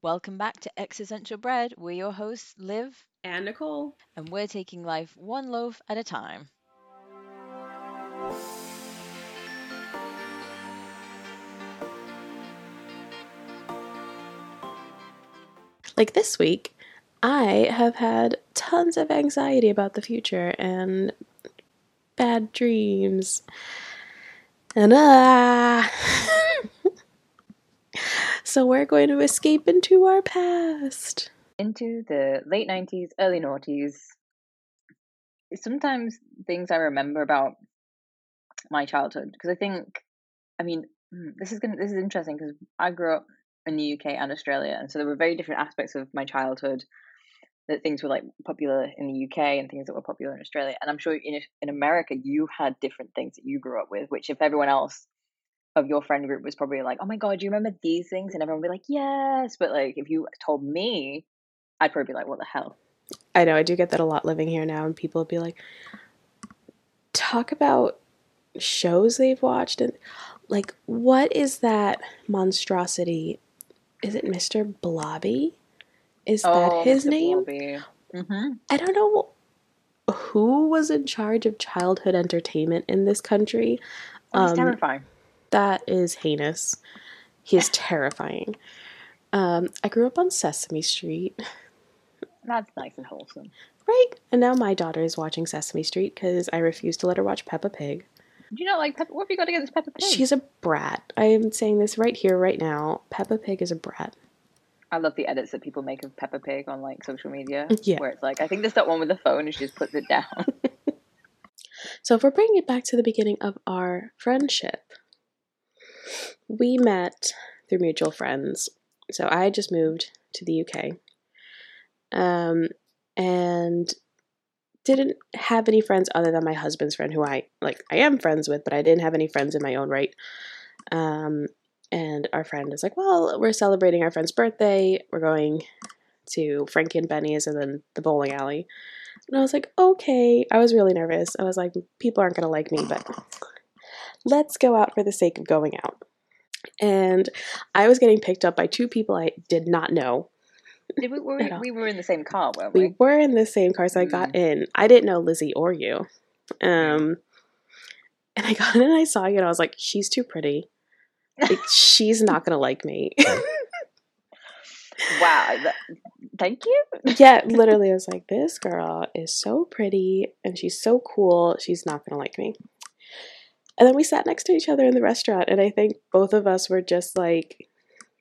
Welcome back to Existential Bread. We're your hosts, Liv and Nicole, and we're taking life one loaf at a time. Like this week, I have had tons of anxiety about the future and bad dreams. And ah. so we're going to escape into our past. Into the late 90s, early noughties. Sometimes things I remember about my childhood because I think I mean hmm, this is to this is interesting because I grew up in the UK and Australia and so there were very different aspects of my childhood that things were like popular in the UK and things that were popular in Australia. And I'm sure in in America you had different things that you grew up with, which if everyone else of your friend group was probably like, "Oh my god, do you remember these things?" and everyone would be like, "Yes," but like if you told me, I'd probably be like, "What the hell?" I know I do get that a lot living here now, and people would be like, "Talk about shows they've watched and like what is that monstrosity? Is it Mr. Blobby?" Is oh, that his Mr. name? Mm-hmm. I don't know who was in charge of childhood entertainment in this country. Oh, he's um, terrifying. That is heinous. He is terrifying. Um, I grew up on Sesame Street. That's nice and wholesome. Right. And now my daughter is watching Sesame Street because I refuse to let her watch Peppa Pig. Do you not like Peppa? What have you got against Peppa Pig? She's a brat. I am saying this right here, right now. Peppa Pig is a brat. I love the edits that people make of Peppa Pig on like social media. Yeah. Where it's like, I think there's that one with the phone and she just puts it down. so if we're bringing it back to the beginning of our friendship, we met through mutual friends. So I just moved to the UK. Um, and didn't have any friends other than my husband's friend who I like I am friends with, but I didn't have any friends in my own right. Um, and our friend is like, Well, we're celebrating our friend's birthday. We're going to Frankie and Benny's and then the bowling alley. And I was like, Okay. I was really nervous. I was like, People aren't going to like me, but let's go out for the sake of going out. And I was getting picked up by two people I did not know. Did we, were we, we, were in the same car, weren't we? We were in the same car, so I got mm. in. I didn't know Lizzie or you. Um, and I got in and I saw you, and I was like, she's too pretty. Like, she's not gonna like me. wow. Thank you. yeah, literally, I was like, this girl is so pretty and she's so cool. She's not gonna like me. And then we sat next to each other in the restaurant, and I think both of us were just like,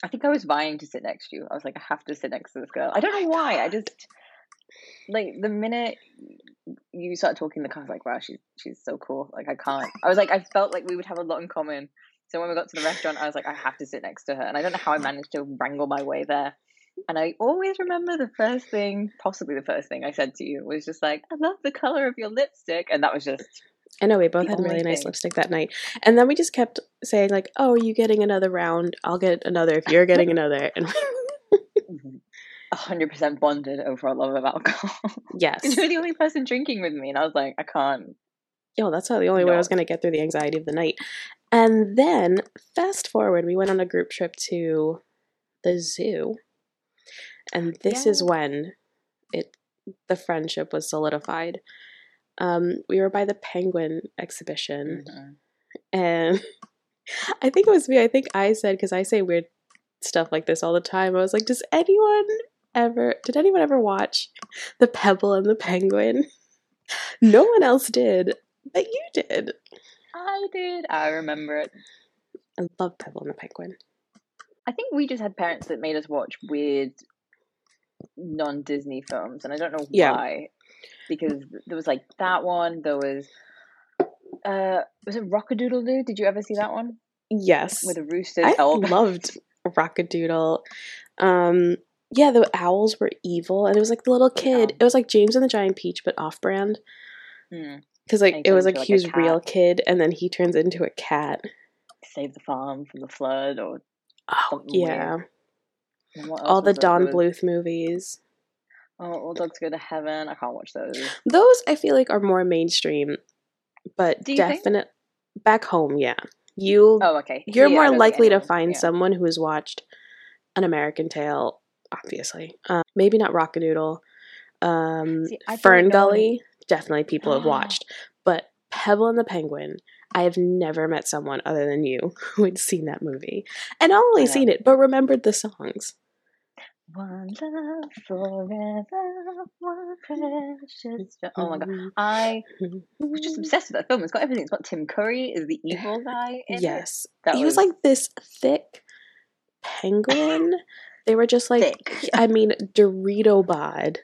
I think I was vying to sit next to you. I was like, I have to sit next to this girl. I don't know why. I just like the minute you start talking, the car was like, wow, she's she's so cool. Like I can't. I was like, I felt like we would have a lot in common. So when we got to the restaurant, I was like, I have to sit next to her. And I don't know how I managed to wrangle my way there. And I always remember the first thing, possibly the first thing I said to you was just like, I love the color of your lipstick. And that was just. I know oh, we both had really thing. nice lipstick that night. And then we just kept saying, like, oh, are you getting another round? I'll get another if you're getting another. And. Mm-hmm. 100% bonded over our love of alcohol. Yes. you were the only person drinking with me. And I was like, I can't yo, that's how the only no. way I was going to get through the anxiety of the night. And then, fast forward, we went on a group trip to the zoo. And this yeah. is when it the friendship was solidified. Um, we were by the penguin exhibition. Mm-hmm. And I think it was me. I think I said, because I say weird stuff like this all the time. I was like, does anyone ever, did anyone ever watch The Pebble and the Penguin? No one else did. But you did. I did. I remember it. I love Pebble and the Penguin. I think we just had parents that made us watch weird non Disney films, and I don't know why. Because there was like that one, there was uh was it Rock-a-Doodle Doo? Did you ever see that one? Yes. With a rooster. I loved Rock-a-Doodle. Um yeah, the owls were evil, and it was like the little kid. It was like James and the Giant Peach, but off brand. Mm because like it was like, like he was real kid, and then he turns into a cat. Save the farm from the flood, or oh yeah, all the Don Bluth movies. Oh, all dogs go to heaven. I can't watch those. Those I feel like are more mainstream, but definite back home, yeah. You oh okay. You're yeah, more likely to find yeah. someone who has watched an American Tail obviously. Um, maybe not Rockadoodle. Um, See, I feel like Fern Gully, definitely people have watched. But Pebble and the Penguin, I have never met someone other than you who had seen that movie. And not only seen it, but remembered the songs. One love forever, one precious. Oh my god. I was just obsessed with that film. It's got everything. It's got Tim Curry is the evil guy. In it. Yes. That he was was- like this thick penguin. they were just like, Thick. I mean, Dorito bod.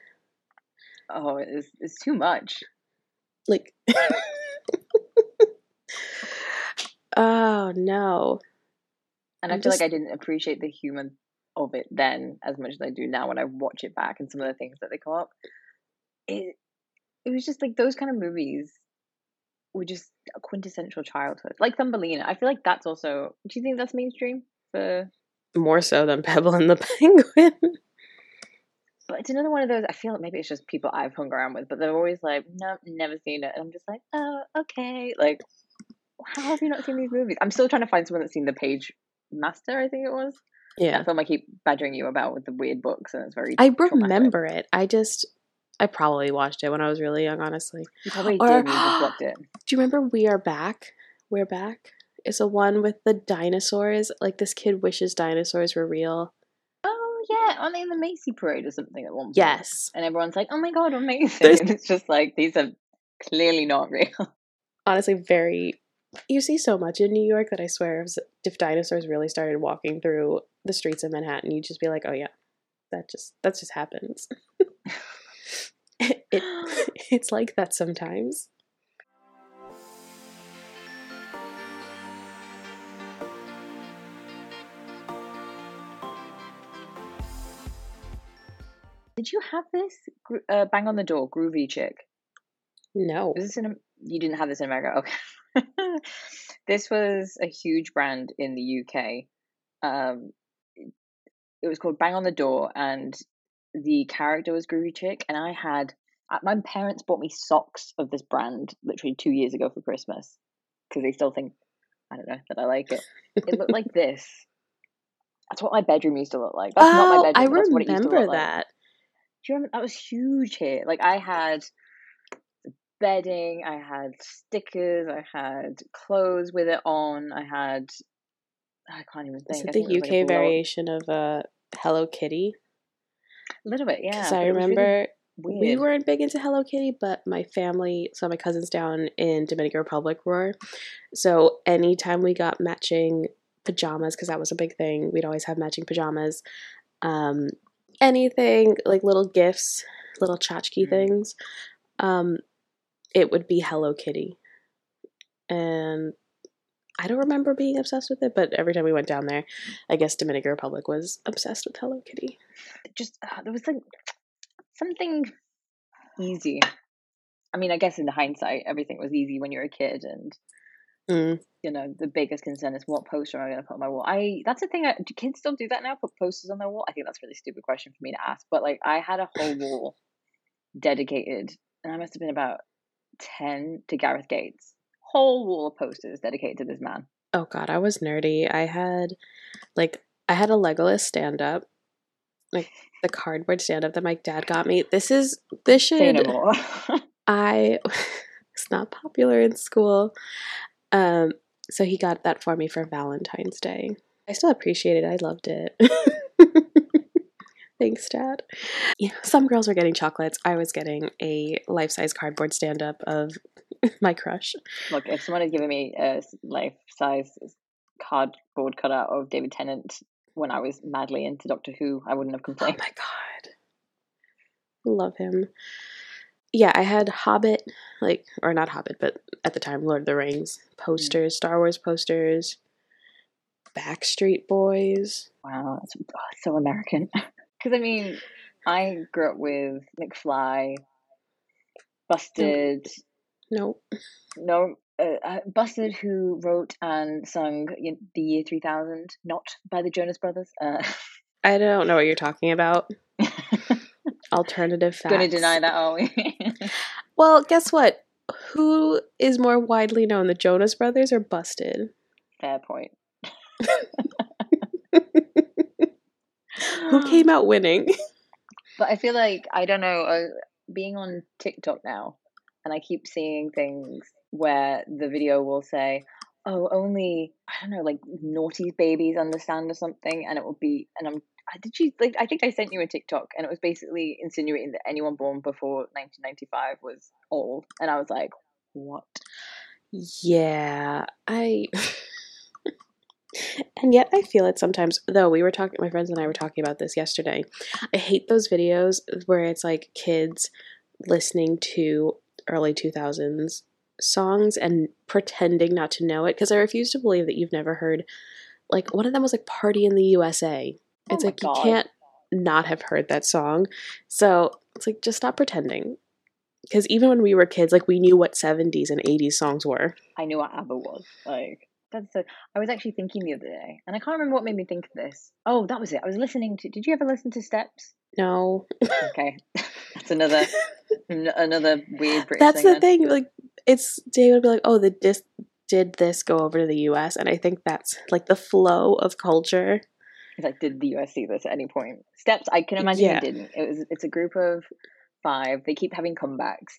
Oh, it's it's too much. Like, oh no. And I feel just- like I didn't appreciate the human of it then as much as I do now when I watch it back and some of the things that they come up. It it was just like those kind of movies were just a quintessential childhood. Like Thumbelina. I feel like that's also do you think that's mainstream for More so than Pebble and the Penguin. but it's another one of those I feel like maybe it's just people I've hung around with, but they're always like, No, never seen it and I'm just like, Oh, okay. Like how have you not seen these movies? I'm still trying to find someone that's seen the page master, I think it was. Yeah. That film I keep badgering you about with the weird books and it's very I remember it. I just, I probably watched it when I was really young, honestly. You probably Or- did. You just it. Do you remember We Are Back? We're Back? It's a one with the dinosaurs. Like, this kid wishes dinosaurs were real. Oh yeah, aren't they in the Macy parade or something at one point? Yes. And everyone's like, "Oh my god, amazing!" There's- And it's just like these are clearly not real. honestly very you see so much in New York that I swear if dinosaurs really started walking through the streets of Manhattan, you'd just be like, oh yeah, that just that just happens. it, it's like that sometimes. Did you have this uh, bang on the door groovy chick? No. Was this in? You didn't have this in America. Okay. this was a huge brand in the UK. Um, it- it was called Bang on the Door, and the character was Groovy Chick. And I had uh, my parents bought me socks of this brand literally two years ago for Christmas because they still think I don't know that I like it. It looked like this. That's what my bedroom used to look like. That's not oh, my bedroom. I that's what it used to remember look like. that. Do you remember that was huge here? Like I had bedding, I had stickers, I had clothes with it on, I had I can't even Is think. it the it UK like variation of uh, Hello Kitty? A little bit, yeah. Because I was really remember we weren't big into Hello Kitty, but my family, so my cousins down in Dominican Republic were. So anytime we got matching pajamas, because that was a big thing, we'd always have matching pajamas. Um, anything like little gifts, little tchotchke Mhm. things, um, it would be Hello Kitty. And I don't remember being obsessed with it, but every time we went down there, I guess Dominican Republic was obsessed with Hello Kitty. just uh, there was like something easy. I mean, I guess in the hindsight, everything was easy when you're a kid, and Mm. you know the biggest concern is what poster am I going to put on my wall. I that's the thing. I, do kids still do that now? Put posters on their wall? I think that's a really stupid question for me to ask. But like, I had a whole wall dedicated, and I must have been about ten to Gareth Gates. Whole wall of posters dedicated to this man. Oh god, I was nerdy. I had like I had a Legolas stand up. Like the cardboard stand up that my dad got me. This is this should. I it's not popular in school. Um so he got that for me for Valentine's Day. I still appreciate it. I loved it. Thanks, Dad. Yeah, some girls were getting chocolates. I was getting a life size cardboard stand up of my crush. Look, if someone had given me a life size cardboard cutout of David Tennant when I was madly into Doctor Who, I wouldn't have complained. Oh complained. my god. Love him. Yeah, I had Hobbit, like, or not Hobbit, but at the time, Lord of the Rings mm. posters, Star Wars posters, Backstreet Boys. Wow, that's oh, it's so American. Because I mean, I grew up with McFly, Busted. Nope. No, uh, uh, Busted, who wrote and sung the year three thousand, not by the Jonas Brothers. Uh, I don't know what you're talking about. Alternative facts. gonna deny that, are we? Well, guess what? Who is more widely known, the Jonas Brothers or Busted? Fair point. Who came out winning? But I feel like I don't know. Uh, being on TikTok now, and I keep seeing things where the video will say, "Oh, only I don't know, like naughty babies understand or something," and it will be, and I'm. Did you like? I think I sent you a TikTok, and it was basically insinuating that anyone born before 1995 was old, and I was like, "What?" Yeah, I. and yet I feel it sometimes. Though we were talking, my friends and I were talking about this yesterday. I hate those videos where it's like kids listening to early 2000s songs and pretending not to know it because I refuse to believe that you've never heard. Like one of them was like "Party in the USA." Oh It's like God. you can't not have heard that song. So it's like just stop pretending. Because even when we were kids, like we knew what 70s and 80s songs were. I knew what ABBA was. Like that's so. I was actually thinking the other day, and I can't remember what made me think of this. Oh, that was it. I was listening to. Did you ever listen to Steps? No, Okay, that's another n- another weird British that's the then. thing. Like, it's David would be like, "Oh, the dis did this go over to the U.S.?" And I think that's like the flow of culture. It's like, did the US see this at any point? Steps, I can imagine Yeah. it didn't. It was. It's a group of five. They keep having comebacks,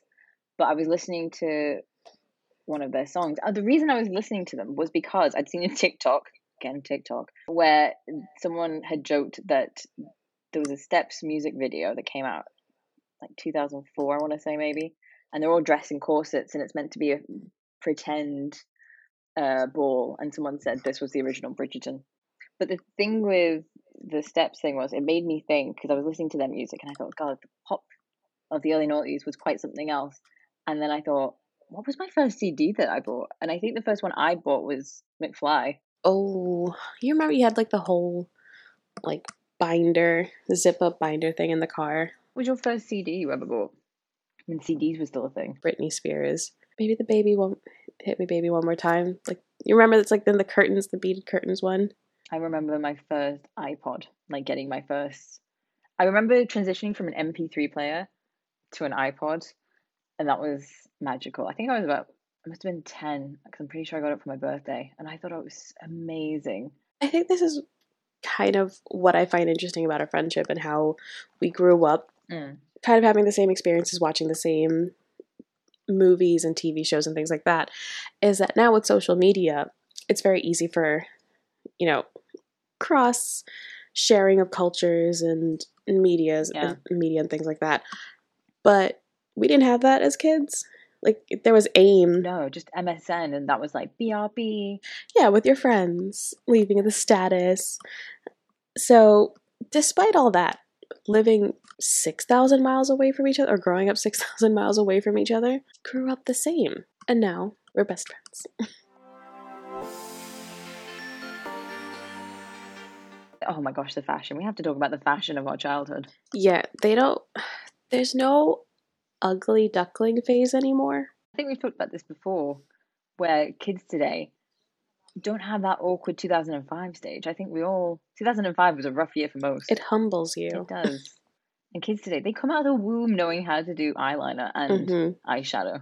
but I was listening to one of their songs. Uh, the reason I was listening to them was because I'd seen a TikTok again TikTok where someone had joked that there was a Steps music video that came out like 2004, I want to say maybe, and they're all dressed in corsets, and it's meant to be a pretend uh, ball. And someone said this was the original Bridgerton. But the thing with the Steps thing was, it made me think because I was listening to their music, and I thought, God, the pop of the early noughties was quite something else. And then I thought, what was my first CD that I bought? And I think the first one I bought was McFly. Oh, you remember you had like the whole like binder, the zip up binder thing in the car. What was your first CD you ever bought? When CDs were still a thing. Britney Spears. Maybe the baby won't hit me, baby, one more time. Like you remember, it's like then the curtains, the beaded curtains one. I remember my first iPod, like getting my first. I remember transitioning from an MP3 player to an iPod, and that was magical. I think I was about, I must have been 10, because I'm pretty sure I got it for my birthday, and I thought it was amazing. I think this is kind of what I find interesting about our friendship and how we grew up Mm. kind of having the same experiences, watching the same movies and TV shows and things like that, is that now with social media, it's very easy for, you know, cross sharing of cultures and, and medias Yeah. and media and things like that. But we didn't have that as kids. Like there was AIM, No, just MSN, and that was like BRB. yeah, with your friends, leaving the status. So, despite all that, living 6,000 miles away from each other, or growing up 6,000 miles away from each other, grew up the same. And now we're best friends. Oh my gosh, the fashion. We have to talk about the fashion of our childhood. Yeah, they don't, there's no ugly duckling phase anymore. I think we've talked about this before, where kids today don't have that awkward 2005 stage. I think we all 2005 was a rough year for most. It humbles you. It does. And kids today, they come out of the womb knowing how to do eyeliner and hmm eyeshadow.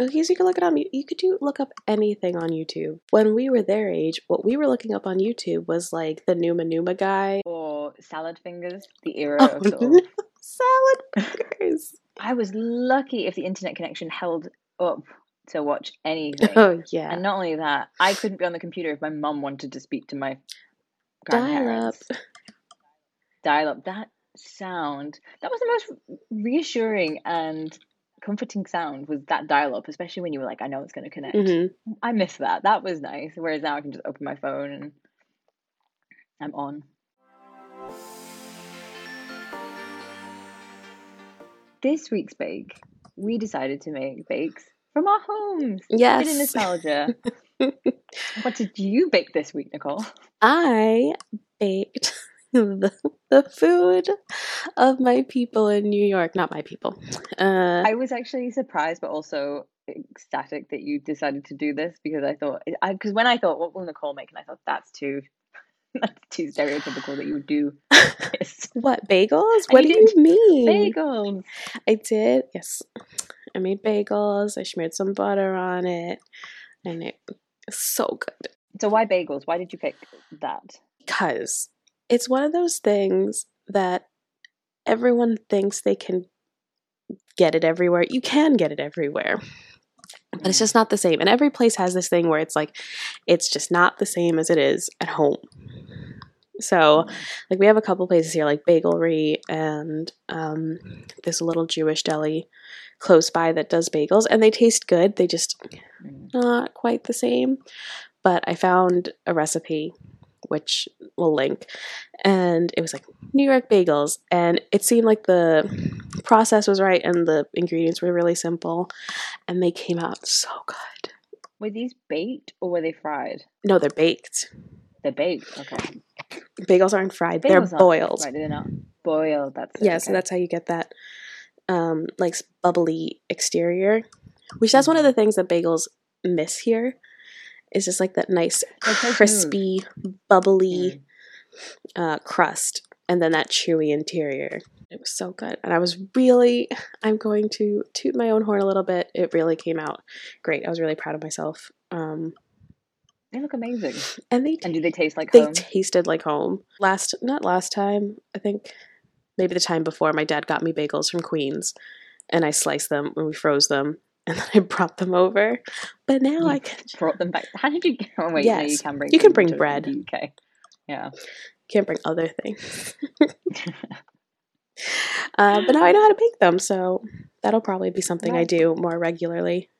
Okay, so you can look it up. You could do look up anything on YouTube. When we were their age, what we were looking up on YouTube was like the Numa Numa guy. Or salad fingers, the era Oh, of sort of. Salad fingers. I was lucky if the internet connection held up to watch anything. Oh yeah. And not only that, I couldn't be on the computer if my mum wanted to speak to my Dial up. grandparents. Dial up. That sound. That was the most reassuring and comforting sound was that dial up, especially when you were like, I know it's going to connect. hmm I miss that. That was nice. Whereas now I can just open my phone and I'm on. This week's bake, we decided to make bakes from our homes. Yes. Bit of nostalgia. what did you bake this week, Nicole? I baked the, the food of my people in New York. Not my people. Uh, I was actually surprised, but also ecstatic that you decided to do this because I thought, because when I thought, what will Nicole make? And I thought, that's too, that's too stereotypical that you would do this. what bagels? I What do you mean? Bagels. I did. Yes, I made bagels. I smeared some butter on it, and it was so good. So why bagels? Why did you pick that? Because it's one of those things that everyone thinks they can get it everywhere. You can get it everywhere. But it's just not the same. And every place has this thing where it's like it's just not the same as it is at home. So, like we have a couple places here, like Bagelry and um, this little Jewish deli close by that does bagels, and they taste good. They just not quite the same. But I found a recipe, which we'll link, and it was like New York bagels, and it seemed like the process was right and the ingredients were really simple, and they came out so good. Were these baked or were they fried? No, they're baked. They're baked. Okay. Bagels aren't fried; Bagels they're aren't boiled. Right, they're not boiled. That's it, Yeah, so that's how you get that um like bubbly exterior. Which that's one of the things that bagels miss here. Is just like that nice crispy, bubbly uh crust and then that chewy interior. It was so good. And I was really I'm going to toot my own horn a little bit. It really came out great. I was really proud of myself. Um They look amazing. and they And do they taste like they home? tasted like home. Last, not last time, I think maybe the time before, my dad got me bagels from Queens, and I sliced them and we froze them, and then I brought them over. But now You I can, brought them back. How did you? Oh wait, no, you can bring. You can bring bread. UK. Yeah. can't bring other things. uh, but now I know how to bake them, so that'll probably be something I do more regularly.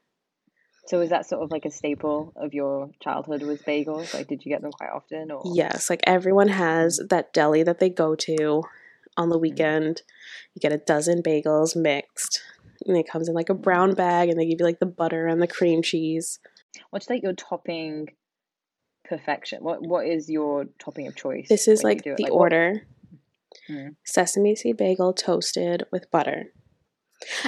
So is that sort of like a staple of your childhood? Was bagels? Like, did you get them quite often? Or Yes, like everyone has that deli that they go to on the weekend. You get a dozen bagels mixed, and it comes in like a brown bag, and they give you like the butter and the cream cheese. what's like your topping perfection? What What is your topping of choice? This is like the what- order Mm. sesame seed bagel toasted with butter.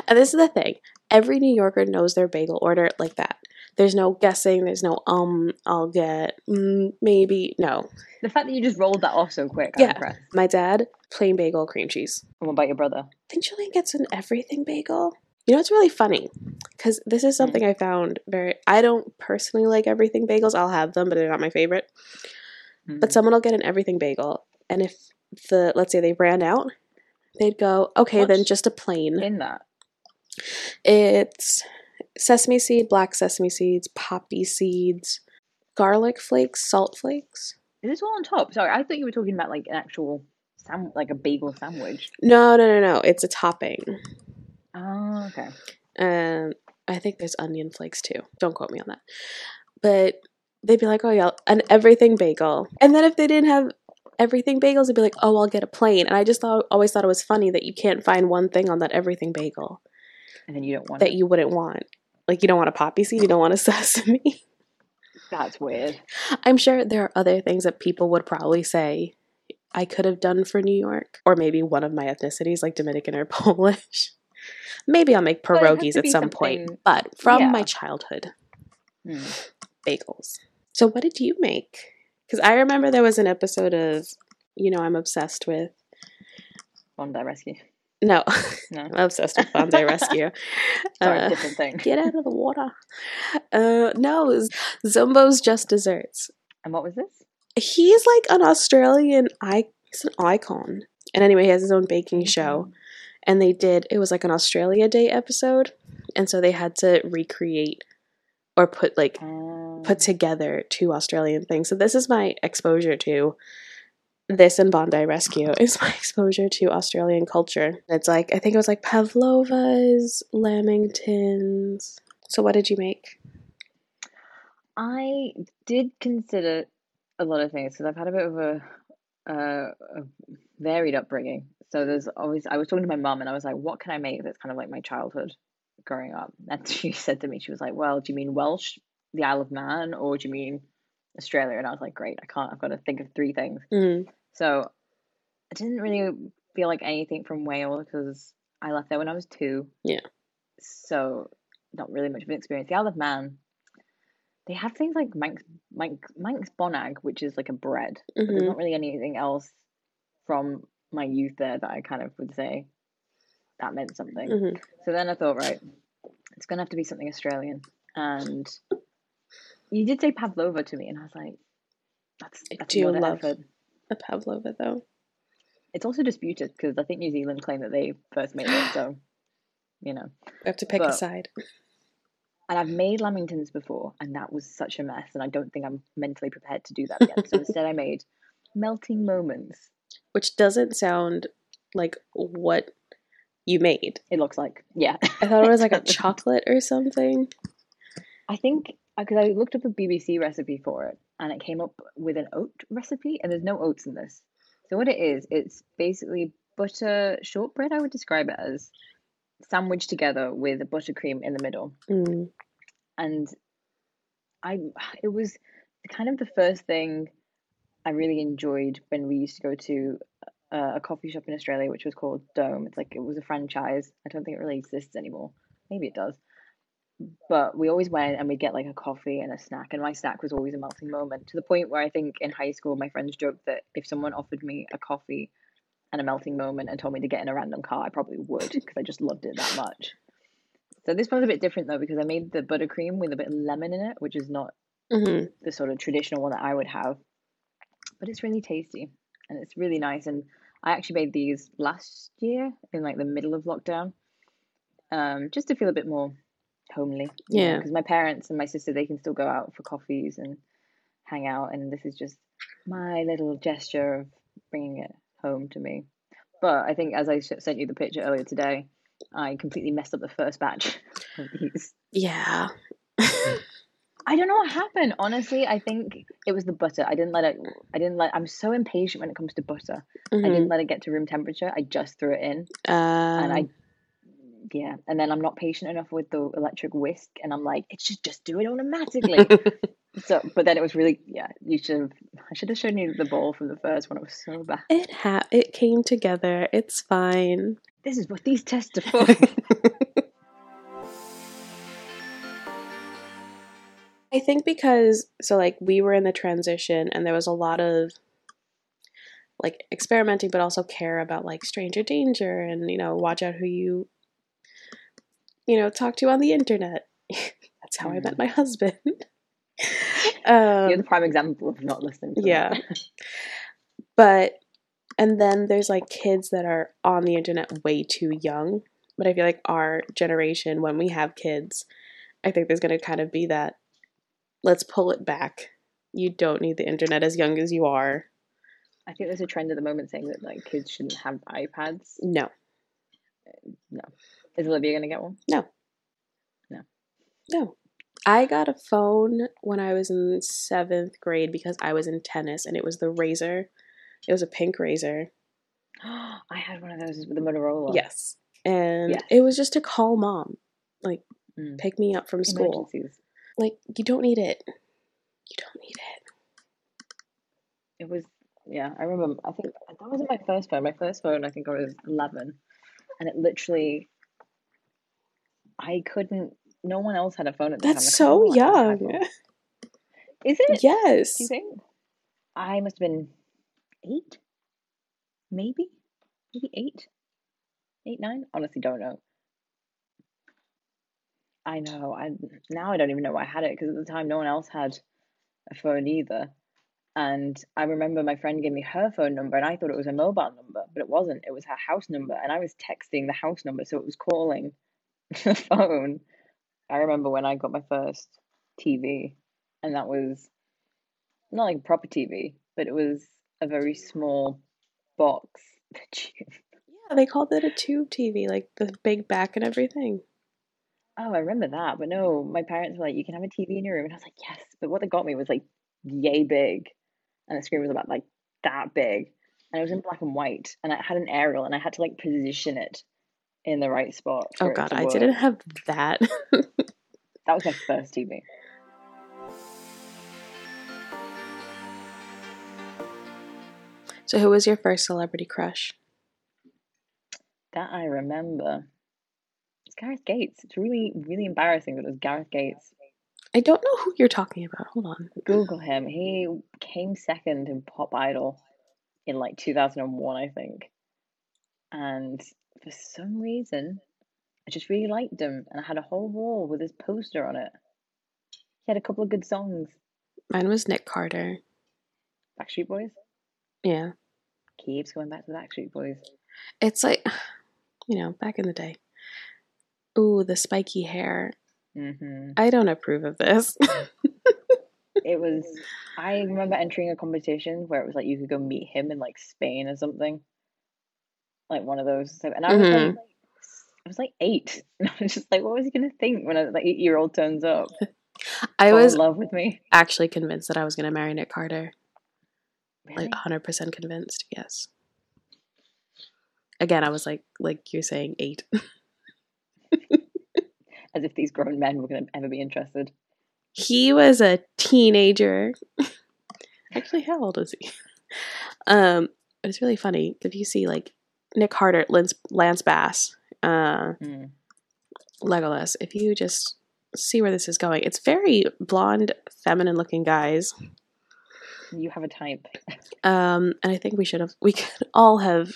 And this is the thing every New Yorker knows their bagel order like that. There's no guessing, there's no, um, I'll get, mm, maybe, no. The fact that you just rolled that off so quick, I'm Yeah. impressed. My dad, plain bagel, cream cheese. And what about your brother? I think Julian gets an everything bagel. You know, it's really funny because this is something I found very. I don't personally like everything bagels. I'll have them, but they're not my favorite. But Mm. someone will get an everything bagel, and if the let's say they ran out, they'd go, okay, then just a plain. in that, It's sesame seed, black sesame seeds, poppy seeds, garlic flakes, salt flakes. is this all on top? Sorry, I thought you were talking about like an actual sam- like a bagel sandwich. No, no, no, no. It's a topping. Oh, okay. and I think there's onion flakes too. Don't quote me on that. But they'd be like, "Oh yeah, an everything bagel," and then if they didn't have everything bagels, they'd be like, "Oh, I'll get a plain." And I just thought, always thought it was funny that you can't find one thing on that everything bagel And then you don't want that it. you wouldn't want. Like you don't want a poppy seed, you don't want a sesame. That's weird. I'm sure there are other things that people would probably say I could have done for New York, or maybe one of my ethnicities, like Dominican or Polish. Maybe I'll make pierogies at some point, but from yeah. my childhood, Hmm. bagels. So, what did you make? Because I remember there was an episode of, you know, I'm obsessed with. Bondi Rescue. No, No. I'm obsessed with Bondi Rescue. Sorry, Uh, different thing. get out of the water. Uh, no, it was Zumbo's Just Desserts. And what was this? He's like an Australian I he's an icon. And anyway, he has his own baking show. And they did it was like an Australia Day episode. And so they had to recreate or put like Um, put together two Australian things. So this is my exposure to this and Bondi Rescue is my exposure to Australian culture. It's like I think it was like pavlovas, lamingtons. So what did you make? I did consider a lot of things because I've had a bit of a, uh, a varied upbringing. So there's always I was talking to my mum and I was like, what can I make that's kind of like my childhood growing up? And she said to me, she was like, well, do you mean Welsh, the Isle of Man, or do you mean Australia? And I was like, great, I can't. I've got to think of three things. Mm, So I didn't really feel like anything from Wales because I left there when I was two. Yeah. So not really much of an experience. The Isle of Man, they have things like Manx, Manx, Manx Bonnag, which is like a bread. But there's mhm. not really anything else from my youth there that I kind of would say that meant something. Mhm. So then I thought, right, it's gonna have to be something Australian. And you did say pavlova to me, and I was like, that's that's do of love- effort. a pavlova though. It's also disputed because I think New Zealand claim that they first made it. So, you know. We have to pick a side. And I've made lamingtons before, and that was such a mess. And I don't think I'm mentally prepared to do that yet. so instead, I made melting moments. Which doesn't sound like what you made. It looks like, yeah. I thought it was like a chocolate or something. I think because I looked up a BBC recipe for it, and it came up with an oat recipe, and there's no oats in this. So what it is, it's basically butter shortbread. I would describe it as sandwiched together with a buttercream in the middle. Mm. and I it was kind of the first thing I really enjoyed when we used to go to uh, a coffee shop in Australia, which was called Dome. It's like it was a franchise. I don't think it really exists anymore. Maybe it does. But we always went and we'd get like a coffee and a snack, and my snack was always a melting moment to the point where I think in high school my friends joked that if someone offered me a coffee and a melting moment and told me to get in a random car, I probably would because I just loved it that much. So this one's a bit different though because I made the buttercream with a bit of lemon in it, which is not hmm the sort of traditional one that I would have. But it's really tasty and it's really nice. And I actually made these last year in like the middle of lockdown, um, just to feel a bit more homely. Yeah. Because my parents and my sister they can still go out for coffees and hang out, and this is just my little gesture of bringing it home to me. But I think as I sent you the picture earlier today, I completely messed up the first batch of these. Yeah. I don't know what happened. Honestly, I think it was the butter. I didn't let it. I didn't let. I'm so impatient when it comes to butter. I Mhm. didn't let it get to room temperature. I just threw it in, and I, Um, yeah. And then I'm not patient enough with the electric whisk, and I'm like, it should just do it automatically. so, but then it was really, yeah. You should have. I should have shown you the bowl from the first one. It was so bad. it ha- it came together. It's fine. This is what these tests are for. I think because so like we were in the transition and there was a lot of like experimenting but also care about like stranger danger and you know watch out who you you know talk to on the internet. That's how I met my husband. um, You're the prime example of not listening. To yeah. but and then there's like kids that are on the internet way too young. But I feel like our generation, when we have kids, I think there's gonna kind of be that let's pull it back. You don't need the internet as young as you are. I think there's a trend at the moment saying that like kids shouldn't have iPads. No. No. Is Olivia gonna get one? No. No. No. I got a phone when I was in seventh grade because I was in tennis and it was the RAZR. It was a pink RAZR. I had one of those with the Motorola. Yes. And Yes. it was just to call mom, like Mm. pick me up from school. Emergencies. Like you don't need it. You don't need it. It was yeah. I remember. I think that wasn't my first phone. My first phone. I think I was eleven, and it literally. I couldn't. No one else had a phone at the That's time. I so can't remember what I had young. Is it? Yes. Do you think? I must have been eight, maybe, maybe eight, eight, nine. Honestly, don't know. I know. I now I don't even know why I had it because at the time no one else had a phone either. And I remember my friend gave me her phone number, and I thought it was a mobile number, but it wasn't. It was her house number, and I was texting the house number, so it was calling the phone. I remember when I got my first TV, and that was not like a proper TV, but it was a very small box. Yeah, they called it a tube TV, like the big back and everything. Oh, I remember that, but no, my parents were like, "You can have a TV in your room," and I was like, "Yes," but what they got me was like yay big, and the screen was about like that big, and it was in black and white, and it had an aerial, and I had to like position it in the right spot. Oh god, I didn't have that. That was my first TV. so who was your first celebrity crush? That I remember. Gareth Gates. It's really, really embarrassing that it was Gareth Gates. I don't know who you're talking about. Hold on. Google him. He came second in Pop Idol in like 2001, I think. And for some reason, I just really liked him. And I had a whole wall with his poster on it. He had a couple of good songs. Mine was Nick Carter. Backstreet Boys? Yeah. Keeps going back to the Backstreet Boys. It's like, you know, back in the day. Ooh, the spiky hair. hmm I don't approve of this. It was. I remember entering a competition where it was like you could go meet him in like Spain or something, like one of those. And I was Mhm. like, I was like eight, and I was just like, what was he gonna think when a like eight year old turns up? I fall was in love with me. actually convinced that I was going to marry Nick Carter. Really? Like 100% convinced, yes. Again, I was like, like you're saying, eight. As if these grown men were gonna ever be interested. He was a teenager. Actually, how old is he? Um, it's really funny if you see like Nick Carter, Lance, Lance Bass, uh, Mm. Legolas. If you just see where this is going, it's very blonde, feminine-looking guys. You have a type. Um, and I think we should have, we could all have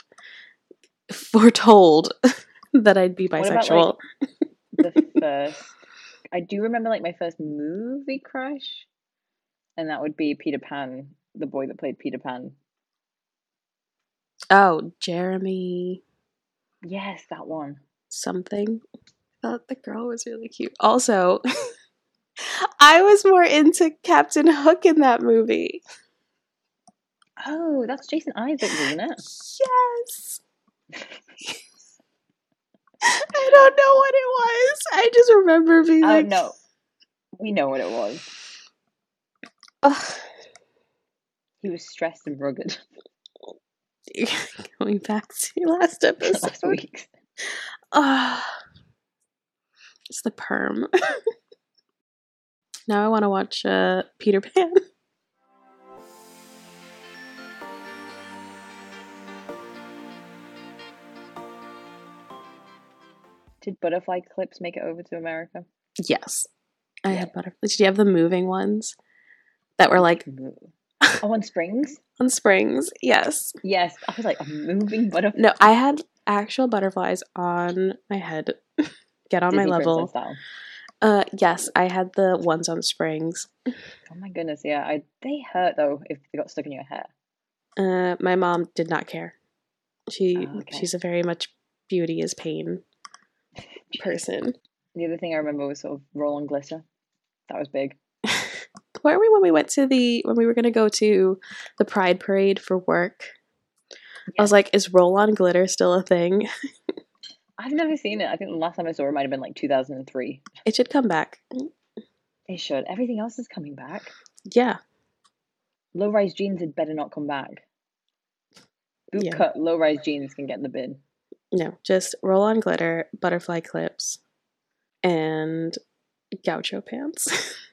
foretold that I'd be What about, bisexual. The first, I do remember like my first movie crush, and that would be Peter Pan, the boy that played Peter Pan. oh, Jeremy Yes, that one. something. Thought the girl was really cute. Also, I was more into Captain Hook in that movie. Oh, that's Jason Isaacs, isn't it? Yes. I don't know what it was. I just remember being Oh like, no, we know what it was. Ugh. He was stressed and rugged Going back to last episode. last week. Ah, it's the perm. now I want to watch uh, Peter Pan. Did butterfly clips make it over to America? Yes, I Yeah. had butterflies. Did you have the moving ones that were like Oh, on springs? on springs? Yes. Yes. I was like a moving butterfly. No, I had actual butterflies on my head. Get on my level. style. Uh, yes, I had the ones on springs. Oh my goodness, yeah. I they hurt though if they got stuck in your hair. Uh, my mom did not care. She Oh, okay. she's a very much beauty is pain person. The other thing I remember was sort of roll on glitter. That was big. Where were we when we went to the when we were gonna go to the Pride Parade for work? I was like, is roll on glitter still a thing? I've never seen it. I think the last time I saw it might have been like 2003. It should come back. It should. Everything else is coming back. Yeah. Low rise jeans had better not come back. Boot Yeah. cut low rise jeans can get in the bin. No, just roll on glitter, butterfly clips, and gaucho pants.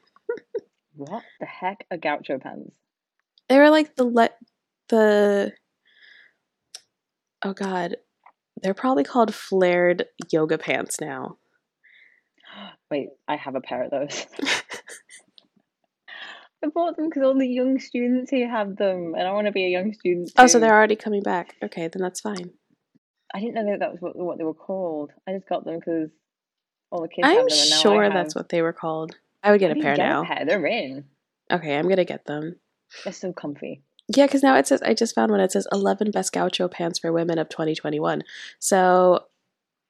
What the heck are gaucho pants? they were like the let the oh god, they're probably called flared yoga pants now. Wait, I have a pair of those. I bought them because all the young students here have them, and I want to be a young student. Oh, so they're already coming back. Okay, then that's fine. I didn't know that that was what, what they were called. I just got them because all the kids I'm them, sure that's what they were called. I would get I a pair get now. A pair. They're in. Okay, I'm gonna get them. They're so comfy. Yeah, because now it says I just found one. It says 11 best gaucho pants for women of 2021. So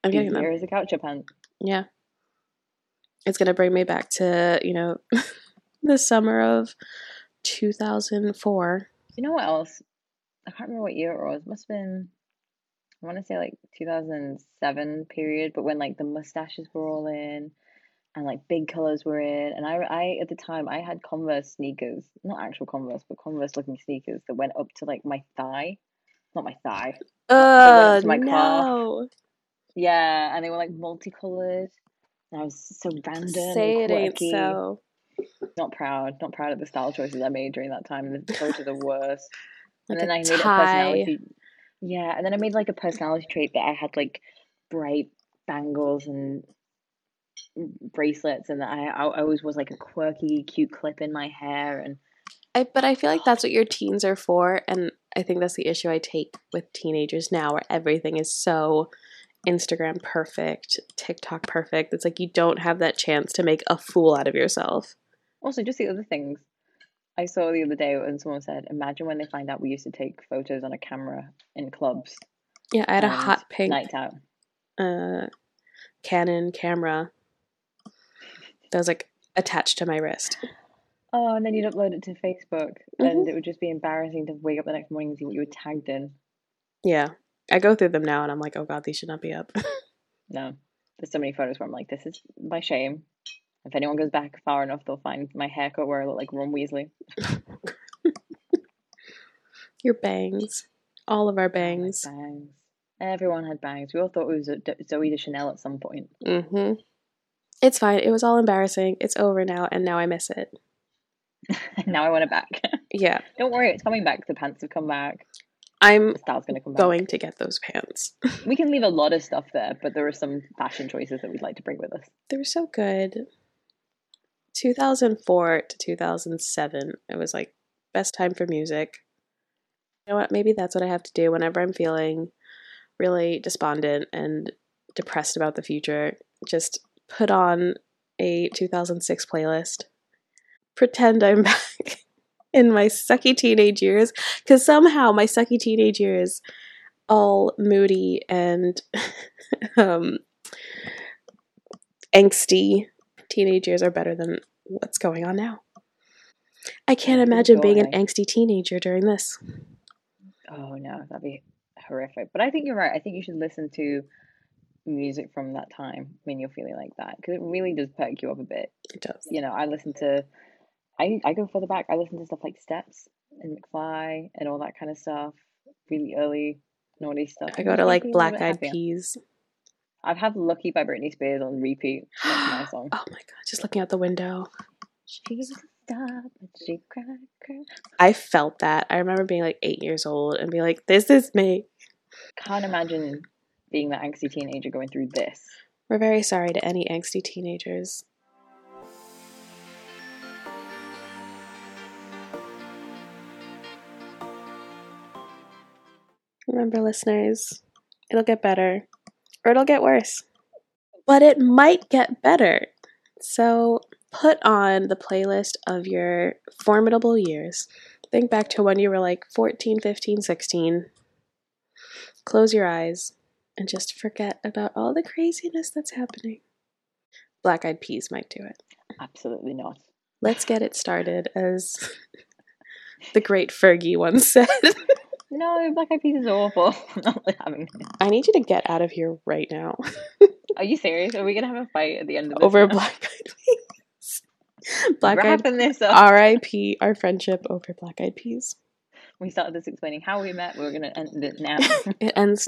I'm getting them. Here is a gaucho pant. Yeah. It's going to bring me back to, you know, the summer of 2004. You know what else? I can't remember what year it was. Must have been. I want to say like 2007 period, but when like the mustaches were all in, and like big colors were in, and I, I at the time I had Converse sneakers, not actual Converse, but Converse looking sneakers that went up to like my thigh, not my thigh. Oh, to my car. no. Yeah, and they were like multicolored. And I was so random Say and it ain't so. Not proud, not proud of the style choices I made during that time. The photos are worse. Like and then I made a personality. Yeah, and then I made like a personality trait that I had like bright bangles and bracelets, and I I I always was like a quirky, cute clip in my hair, and I, but I feel like that's what your teens are for. And I think that's the issue I take with teenagers now, where everything is so Instagram perfect, TikTok perfect. It's like you don't have that chance to make a fool out of yourself. also just the other things. I saw the other day when someone said, "Imagine when they find out we used to take photos on a camera in clubs, Yeah, I had a hot pink night out." uh, Canon camera that was like attached to my wrist. Oh, and then you'd upload it to Facebook, and it would just be embarrassing to wake up the next morning and see what you were tagged in. Yeah, I go through them now and I'm like, oh god, these should not be up. No, there's so many photos where I'm like, "This is my shame." If anyone goes back far enough, they'll find my haircut where I look like Ron Weasley. Your bangs, all of our bangs. bangs. Everyone had bangs. We all thought it was Zooey Deschanel at some point. hmm It's fine. It was all embarrassing. It's over now, and now I miss it. now I want it back. Yeah, Don't worry, it's coming back. The pants have come back. I'm The style's gonna come back. going to get those pants. We can leave a lot of stuff there, but there are some fashion choices that we'd like to bring with us. They were so good. 2004 to 2007, it was like best time for music. You know what? Maybe that's what I have to do whenever I'm feeling really despondent and depressed about the future. Just put on a 2006 playlist. Pretend I'm back in my sucky teenage years because somehow my sucky teenage years, all moody and um, angsty teenage years are better than what's going on now. I can't good imagine being an angsty teenager during this. Oh no, that'd be horrific. But I think you're right. I think you should listen to music from that time when you're feeling like that because it really does perk you up a bit. It does. You know, I listen to, I I go further back. I listen to stuff like Steps and McFly and all that kind of stuff. Really early naughty stuff. I go to like Black Eyed. Peas. I've had Lucky by Britney Spears on repeat. That's my song. Oh my god, just looking out the window. She was a star, but she cried, cried. I felt that. I remember being like eight years old and being like, this is me. Can't imagine being that angsty teenager going through this. We're very sorry to any angsty teenagers. Remember, listeners, it'll get better or it'll get worse. But it might get better. So put on the playlist of your formidable years. Think back to when you were like 14, 15, 16. Close your eyes and just forget about all the craziness that's happening. Black Eyed Peas might do it. Absolutely not. Let's get it started, as the great Fergie once said. No, Black Eyed Peas is awful. I'm not having. I need you to get out of here right now Are you serious? Are we gonna have a fight at the end of this? over now? Black Eyed Peas. Black Eyed this up. R.I.P. Our friendship over Black Eyed Peas. We started this explaining how we met. We're gonna end it now. It ends.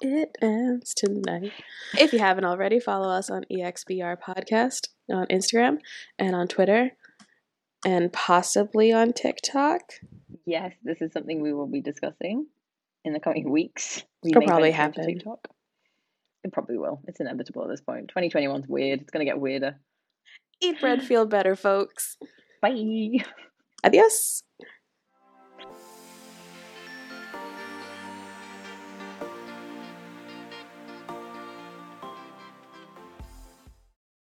It ends tonight. If you haven't already, follow us on EXBR Podcast on Instagram and on Twitter, and possibly on TikTok. Yes, this is something we will be discussing in the coming weeks. We It'll may probably venture into happen. TikTok. It probably will. It's inevitable at this point. 2021's weird. It's gonna get weirder. Eat bread, feel better, folks. Bye. Adios.